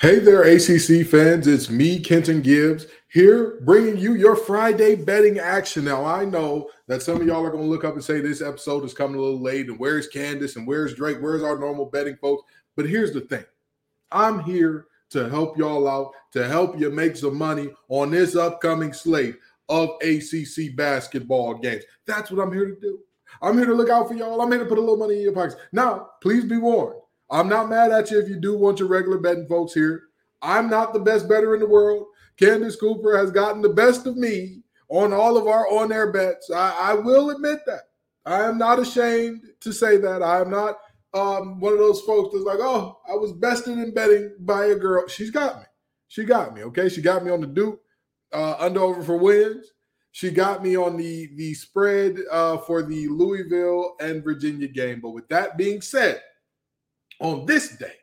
Hey there, ACC fans. It's me, Kenton Gibbs, here bringing you your Friday betting action. Now, I know that some of y'all are going to look up and say this episode is coming a little late, and where's Candace and where's Drake? Where's our normal betting folks? But here's the thing I'm here to help y'all out, to help you make some money on this upcoming slate of ACC basketball games. That's what I'm here to do. I'm here to look out for y'all. I'm here to put a little money in your pockets. Now, please be warned. I'm not mad at you if you do want your regular betting folks here. I'm not the best better in the world. Candace Cooper has gotten the best of me on all of our on air bets. I, I will admit that. I am not ashamed to say that. I am not um, one of those folks that's like, oh, I was bested in betting by a girl. She's got me. She got me. Okay. She got me on the Duke uh, under over for wins. She got me on the the spread uh, for the Louisville and Virginia game. But with that being said, on this day,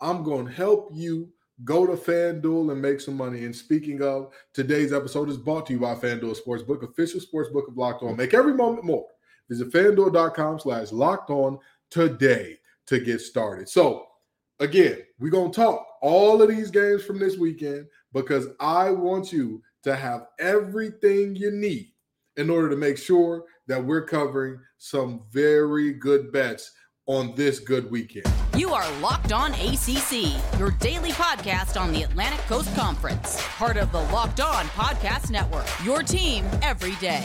I'm going to help you go to FanDuel and make some money. And speaking of, today's episode is brought to you by FanDuel Sportsbook, official sportsbook of Locked On. Make every moment more. Visit fanduel.com slash locked on today to get started. So, again, we're going to talk all of these games from this weekend because I want you to have everything you need in order to make sure that we're covering some very good bets on this good weekend. You are Locked On ACC, your daily podcast on the Atlantic Coast Conference, part of the Locked On Podcast Network. Your team every day.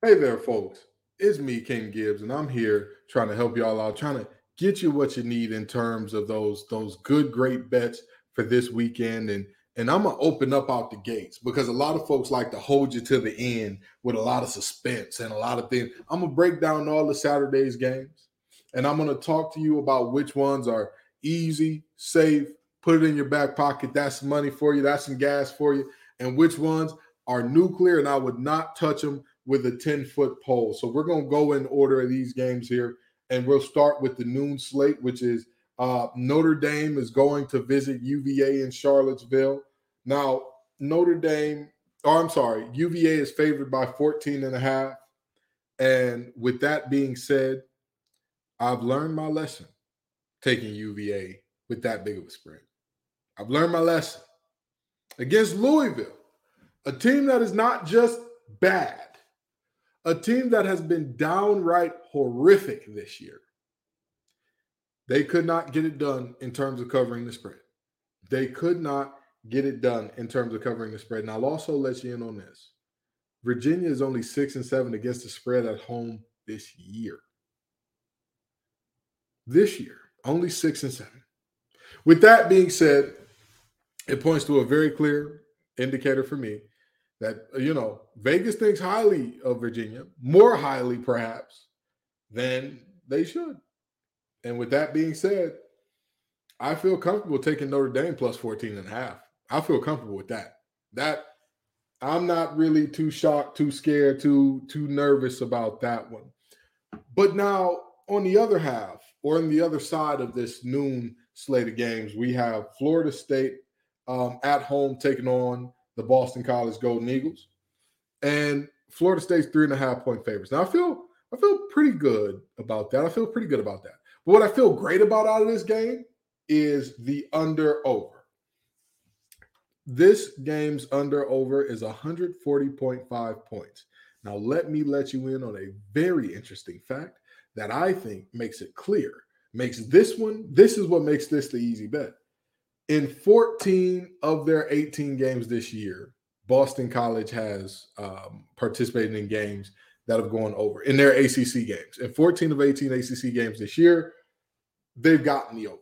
Hey there, folks. It's me, Ken Gibbs, and I'm here trying to help y'all out, trying to get you what you need in terms of those those good, great bets for this weekend. And and I'm gonna open up out the gates because a lot of folks like to hold you to the end with a lot of suspense and a lot of things. I'm gonna break down all the Saturday's games, and I'm gonna talk to you about which ones are easy, safe, put it in your back pocket. That's money for you. That's some gas for you. And which ones are nuclear, and I would not touch them with a 10 foot pole. So we're going to go in order of these games here. And we'll start with the noon slate, which is uh, Notre Dame is going to visit UVA in Charlottesville. Now, Notre Dame, oh, I'm sorry, UVA is favored by 14 and a half. And with that being said, I've learned my lesson taking UVA with that big of a spread. I've learned my lesson against Louisville, a team that is not just bad, a team that has been downright horrific this year. They could not get it done in terms of covering the spread. They could not get it done in terms of covering the spread. And I'll also let you in on this. Virginia is only six and seven against the spread at home this year. This year, only six and seven. With that being said, it points to a very clear indicator for me that uh, you know Vegas thinks highly of Virginia, more highly perhaps than they should. And with that being said, I feel comfortable taking Notre Dame plus 14 and a half. I feel comfortable with that. That I'm not really too shocked, too scared, too too nervous about that one. But now on the other half, or on the other side of this noon slate of games, we have Florida State um, at home taking on the Boston College Golden Eagles, and Florida State's three and a half point favorites. Now I feel I feel pretty good about that. I feel pretty good about that. But what I feel great about out of this game is the under over. This game's under over is 140.5 points. Now, let me let you in on a very interesting fact that I think makes it clear, makes this one, this is what makes this the easy bet. In 14 of their 18 games this year, Boston College has um, participated in games that have gone over in their ACC games. In 14 of 18 ACC games this year, they've gotten the over.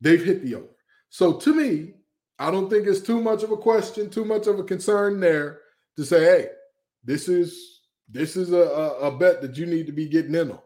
They've hit the over. So to me, I don't think it's too much of a question, too much of a concern there to say, hey, this is this is a, a, bet that you need to be getting in on.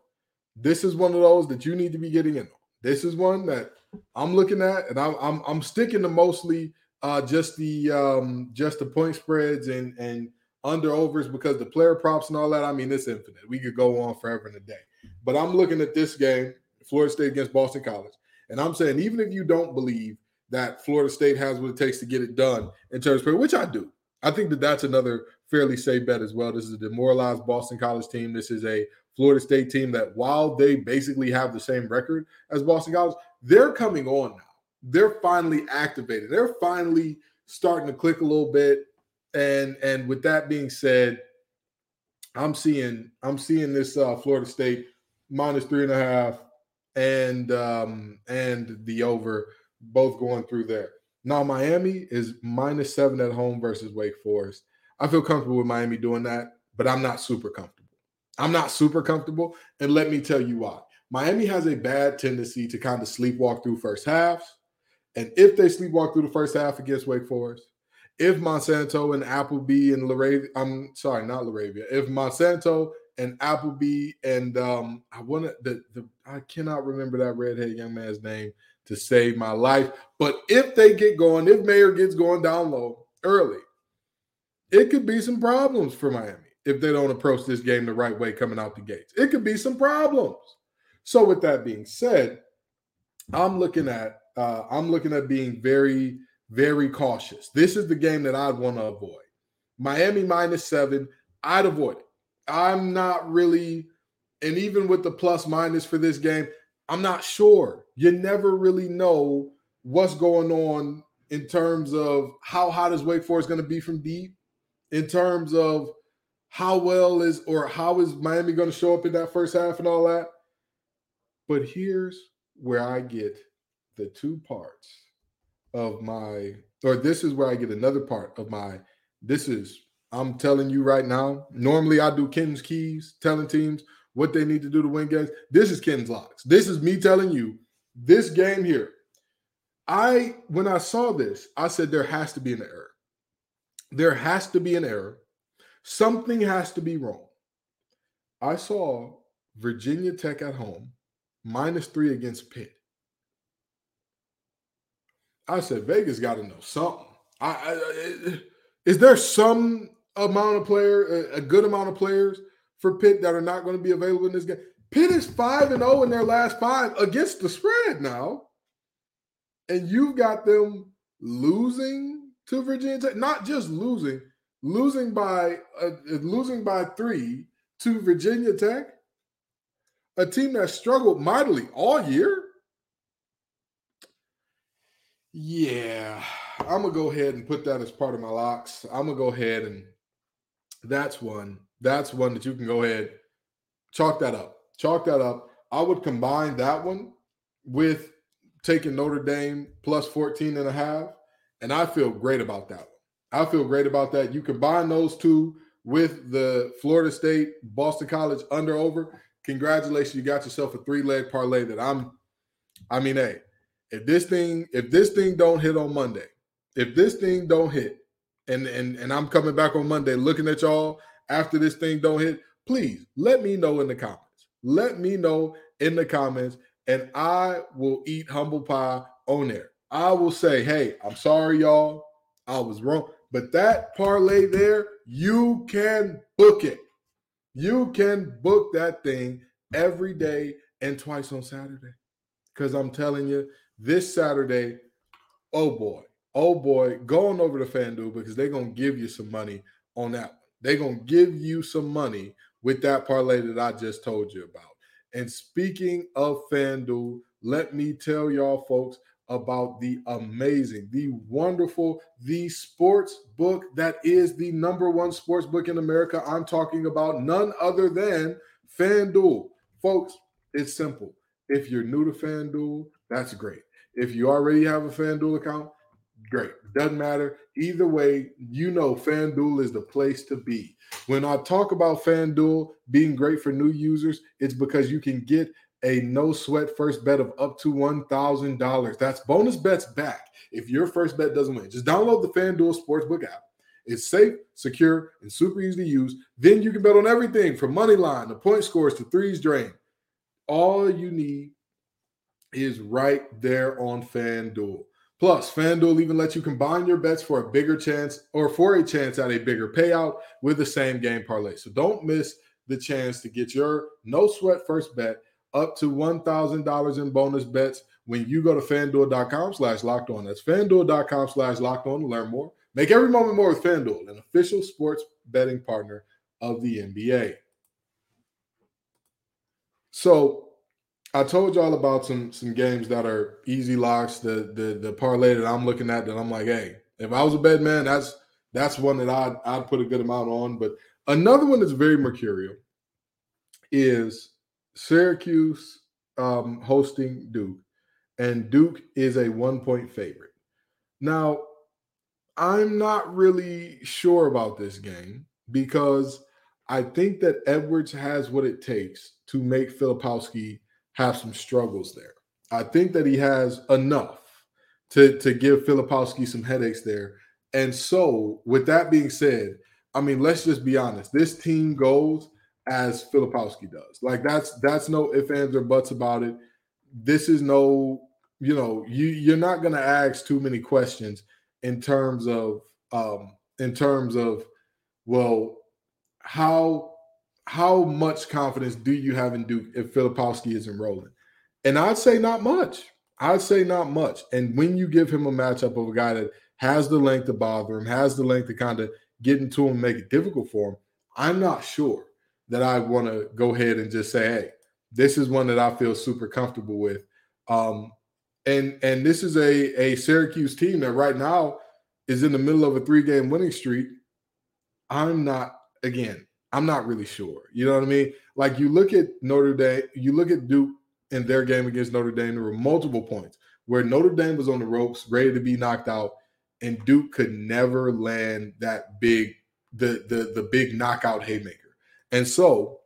This is one of those that you need to be getting in on. This is one that I'm looking at, and I'm I'm, I'm sticking to mostly uh, just the um, just the point spreads and and under overs because the player props and all that. I mean, it's infinite. We could go on forever and a day. But I'm looking at this game, Florida State against Boston College, And I'm saying, even if you don't believe that Florida State has what it takes to get it done in terms of, which I do, I think that that's another fairly safe bet as well. This is a demoralized Boston College team. This is a Florida State team that, while they basically have the same record as Boston College, they're coming on now. They're finally activated. They're finally starting to click a little bit. And and with that being said, I'm seeing I'm seeing this uh, Florida State minus three and a half and um and the over both going through there. Now Miami is minus seven at home versus Wake Forest. I feel comfortable with Miami doing that, but I'm not super comfortable. I'm not super comfortable, and let me tell you why. Miami has a bad tendency to kind of sleepwalk through first halves, and if they sleepwalk through the first half against Wake Forest, if Monsanto and Appleby and Laravia, I'm sorry, not Laravia, if Monsanto and Appleby and um, I want the, the I cannot remember that redhead young man's name to save my life. But if they get going, if Mayor gets going down low early, it could be some problems for Miami if they don't approach this game the right way coming out the gates. It could be some problems. So with that being said, I'm looking at uh, I'm looking at being very very cautious. This is the game that I'd want to avoid. Miami minus seven, I'd avoid it. I'm not really, and even with the plus minus for this game, I'm not sure. You never really know what's going on in terms of how hot is Wake Forest going to be from deep, in terms of how well is or how is Miami going to show up in that first half and all that. But here's where I get the two parts of my, or this is where I get another part of my, this is, I'm telling you right now, normally I do Ken's keys, telling teams what they need to do to win games. This is Ken's locks. This is me telling you this game here. I, when I saw this, I said there has to be an error. There has to be an error. Something has to be wrong. I saw Virginia Tech at home minus three against Pitt. I said Vegas got to know something. I, I, is there some amount of player, a good amount of players for Pitt that are not going to be available in this game? Pitt is five and zero oh in their last five against the spread now, and you've got them losing to Virginia Tech. Not just losing, losing by uh, losing by three to Virginia Tech, a team that struggled mightily all year. Yeah, I'm gonna go ahead and put that as part of my locks. I'm gonna go ahead and that's one. That's one that you can go ahead chalk that up. Chalk that up. I would combine that one with taking Notre Dame plus 14 and a half, and I feel great about that one. I feel great about that. You combine those two with the Florida State Boston College under over. Congratulations, you got yourself a three leg parlay that I'm. I mean, hey, if this thing if this thing don't hit on Monday, if this thing don't hit, and and and I'm coming back on Monday looking at y'all after this thing don't hit, please let me know in the comments. Let me know in the comments, and I will eat humble pie on there. I will say, hey, I'm sorry, y'all. I was wrong. But that parlay there, you can book it. You can book that thing every day and twice on Saturday. Because I'm telling you, this Saturday, oh boy, oh boy, going over to FanDuel because they're going to give you some money on that. They're going to give you some money with that parlay that I just told you about. And speaking of FanDuel, let me tell y'all folks about the amazing, the wonderful, the sports book that is the number one sports book in America. I'm talking about none other than FanDuel. Folks, it's simple. If you're new to FanDuel, that's great. If you already have a FanDuel account, great. Doesn't matter. Either way, you know FanDuel is the place to be. When I talk about FanDuel being great for new users, it's because you can get a no sweat first bet of up to $1,000. That's bonus bets back if your first bet doesn't win. Just download the FanDuel Sportsbook app. It's safe, secure, and super easy to use. Then you can bet on everything from money line to point scores to threes drain. All you need is right there on FanDuel. Plus, FanDuel even lets you combine your bets for a bigger chance or for a chance at a bigger payout with the same game parlay. So don't miss the chance to get your no sweat first bet up to $1,000 in bonus bets when you go to fanduel.com slash locked on. That's fanduel.com slash locked on to learn more. Make every moment more with FanDuel, an official sports betting partner of the NBA. So I told y'all about some some games that are easy locks. The the the parlay that I'm looking at that I'm like, hey, if I was a bed man, that's that's one that I'd I'd put a good amount on. But another one that's very mercurial is Syracuse um, hosting Duke, and Duke is a one point favorite. Now, I'm not really sure about this game because I think that Edwards has what it takes to make Filipowski have some struggles there. I think that he has enough to, to give Filipowski some headaches there. And so, with that being said, I mean, let's just be honest. This team goes as Filipowski does. Like that's that's no ifs, ands, or buts about it. This is no, you know, you you're not gonna ask too many questions in terms of um in terms of well, how how much confidence do you have in Duke if Filipowski isn't rolling? And I'd say not much. I'd say not much. And when you give him a matchup of a guy that has the length to bother him, has the length to kind of get into him, make it difficult for him, I'm not sure that I want to go ahead and just say, hey, this is one that I feel super comfortable with. Um, and and this is a, a Syracuse team that right now is in the middle of a three-game winning streak. I'm not, again, I'm not really sure. You know what I mean? Like you look at Notre Dame, you look at Duke in their game against Notre Dame, there were multiple points where Notre Dame was on the ropes, ready to be knocked out, and Duke could never land that big, the the the big knockout haymaker. And so,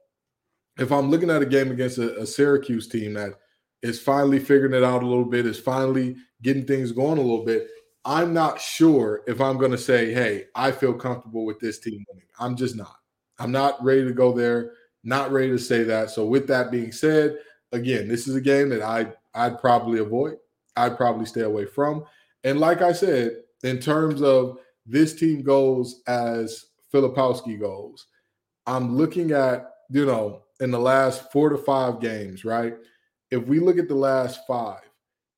if I'm looking at a game against a, a Syracuse team that is finally figuring it out a little bit, is finally getting things going a little bit, I'm not sure if I'm going to say, hey, I feel comfortable with this team winning. I'm just not. I'm not ready to go there, not ready to say that. So, with that being said, again, this is a game that I I'd probably avoid. I'd probably stay away from. And like I said, in terms of this team goes as Filipowski goes, I'm looking at, you know, in the last four to five games, right? If we look at the last five,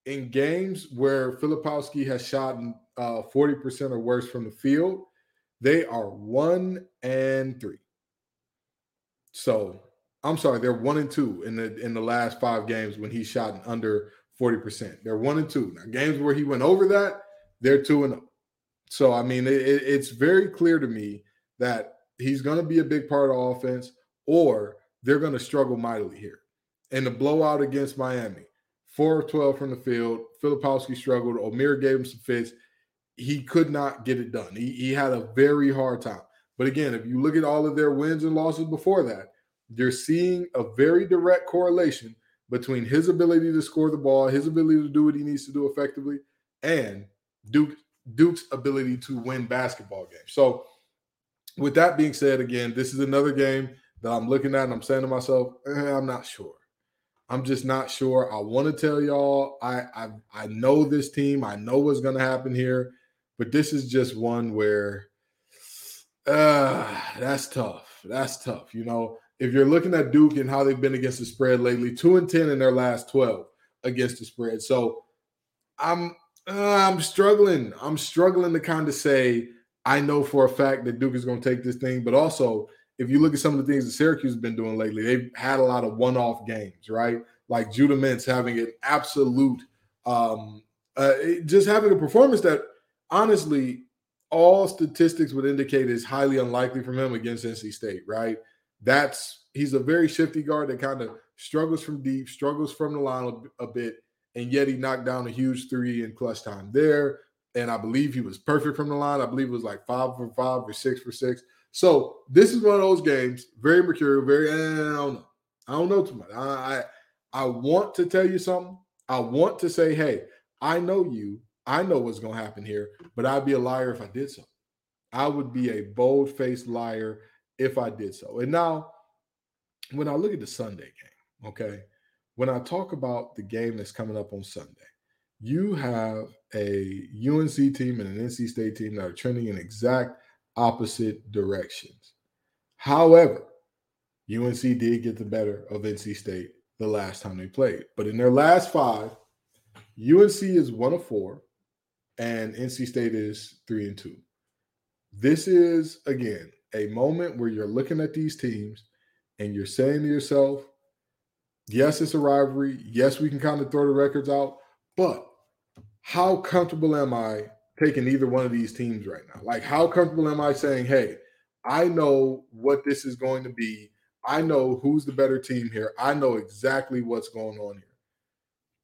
in games where Filipowski has shot uh, 40% or worse from the field, they are one and three. So I'm sorry, they're one and two in the in the last five games when he shot under 40%. They're one and two. Now, games where he went over that, they're two and oh. So I mean, it, it's very clear to me that he's going to be a big part of offense, or they're going to struggle mightily here. And the blowout against Miami, four of 12 from the field. Filipowski struggled. Omier gave him some fits. He could not get it done. He, he had a very hard time. But again, if you look at all of their wins and losses before that, you're seeing a very direct correlation between his ability to score the ball, his ability to do what he needs to do effectively, and Duke Duke's ability to win basketball games. So, with that being said, again, this is another game that I'm looking at and I'm saying to myself, eh, I'm not sure. I'm just not sure. I want to tell y'all, I, I I know this team. I know what's going to happen here, but this is just one where uh, that's tough. That's tough. You know, if you're looking at Duke and how they've been against the spread lately, two and ten in their last twelve against the spread. So I'm uh, I'm struggling. I'm struggling to kind of say I know for a fact that Duke is going to take this thing, but also if you look at some of the things that Syracuse has been doing lately, they've had a lot of one-off games, right? Like Judah Mintz having an absolute, um, uh, just having a performance that honestly all statistics would indicate is highly unlikely from him against NC State, right? That's he's a very shifty guard that kind of struggles from deep, struggles from the line a, a bit, and yet he knocked down a huge three in clutch time there. And I believe he was perfect from the line. I believe it was like five for five or six for six. So this is one of those games, very mercurial, very. Eh, I don't know. I don't know too much. I, I I want to tell you something. I want to say, hey, I know you. I know what's going to happen here, but I'd be a liar if I did so. I would be a bold faced liar if I did so. And now, when I look at the Sunday game, okay, when I talk about the game that's coming up on Sunday, you have a UNC team and an NC State team that are trending in exact opposite directions. However, UNC did get the better of NC State the last time they played. But in their last five, UNC is one of four, and NC State is three and two. This is again a moment where you're looking at these teams and you're saying to yourself, yes, it's a rivalry. Yes, we can kind of throw the records out, but how comfortable am I taking either one of these teams right now? Like, how comfortable am I saying, hey, I know what this is going to be. I know who's the better team here. I know exactly what's going on here.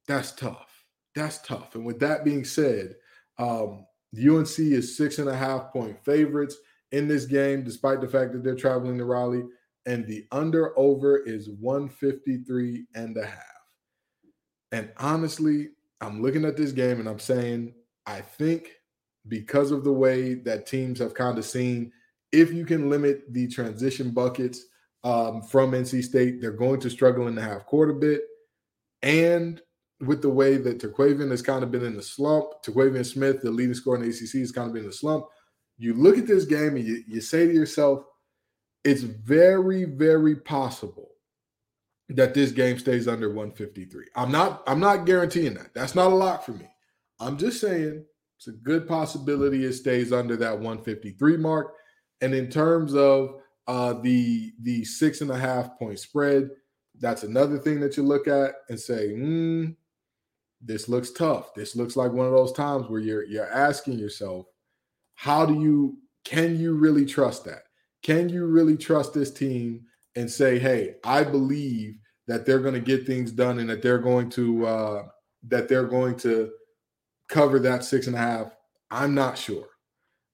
That's tough. That's tough. And with that being said, um, UNC is six and a half point favorites in this game, despite the fact that they're traveling to Raleigh. And the under over is 153 and a half. And honestly, I'm looking at this game and I'm saying, I think because of the way that teams have kind of seen, if you can limit the transition buckets um, from NC State, they're going to struggle in the half court a bit. And with the way that Terquavion has kind of been in the slump, Terquavion Smith, the leading scorer in the ACC, has kind of been in the slump. You look at this game and you, you say to yourself, it's very, very possible that this game stays under 153. I'm not, I'm not guaranteeing that. That's not a lock for me. I'm just saying it's a good possibility it stays under that 153 mark. And in terms of uh, the the six and a half point spread, that's another thing that you look at and say, hmm, this looks tough. This looks like one of those times where you're you're asking yourself, how do you can you really trust that? Can you really trust this team and say, hey, I believe that they're going to get things done and that they're going to uh, that they're going to cover that six and a half? I'm not sure.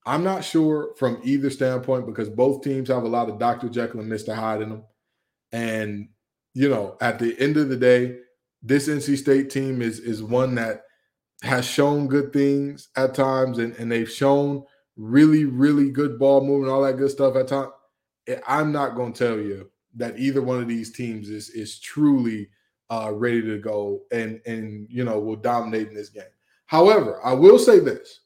I'm not sure from either standpoint because both teams have a lot of Dr. Jekyll and Mr. Hyde in them. And, you know, at the end of the day, this NC State team is is one that has shown good things at times and, and they've shown really, really good ball movement, all that good stuff at times. I'm not going to tell you that either one of these teams is is truly uh, ready to go and and you know will dominate in this game. However, I will say this: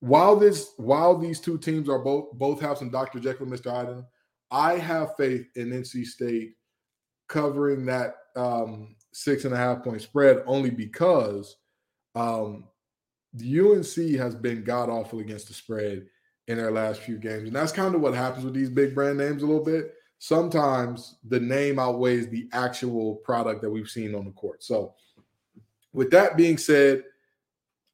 while this while these two teams are both both have some Dr. Jekyll, and Mr. Hyde, I have faith in NC State covering that um, six and a half point spread only because um, the UNC has been god awful against the spread in their last few games, and that's kind of what happens with these big brand names a little bit sometimes the name outweighs the actual product that we've seen on the court. So, with that being said,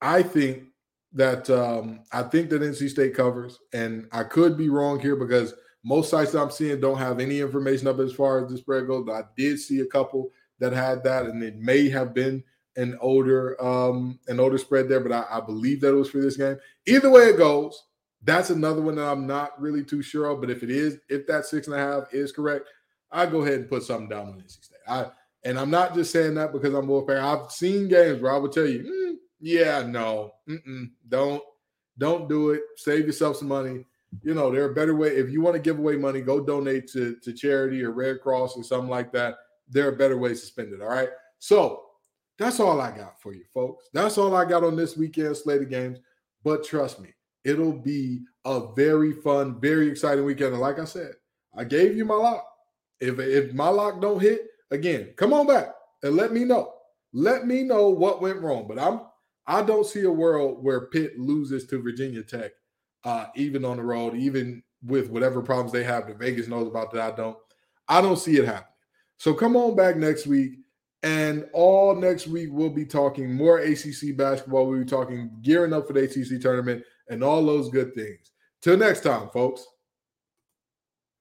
I think that um, I think that NC State covers, and I could be wrong here because most sites I'm seeing don't have any information up as far as the spread goes. I did see a couple that had that, and it may have been an older um, an older spread there, but I, I believe that it was for this game. Either way it goes, that's another one that I'm not really too sure of. But if it is, if that six and a half is correct, I go ahead and put something down on NC State. I and I'm not just saying that because I'm more fair. I've seen games where I would tell you, mm, yeah, no, don't don't do it. Save yourself some money. You know, there are better way. If you want to give away money, go donate to to charity or Red Cross or something like that. There are better ways to spend it. All right. So that's all I got for you, folks. That's all I got on this weekend slate of games. But trust me, It'll be a very fun, very exciting weekend. And like I said, I gave you my lock. If if my lock don't hit, again, come on back and let me know. Let me know what went wrong. But I'm I don't see a world where Pitt loses to Virginia Tech, uh, even on the road, even with whatever problems they have that Vegas knows about that I don't. I don't see it happening. So come on back next week. And all next week, we'll be talking more ACC basketball. We'll be talking gearing up for the ACC tournament and all those good things. Till next time, folks.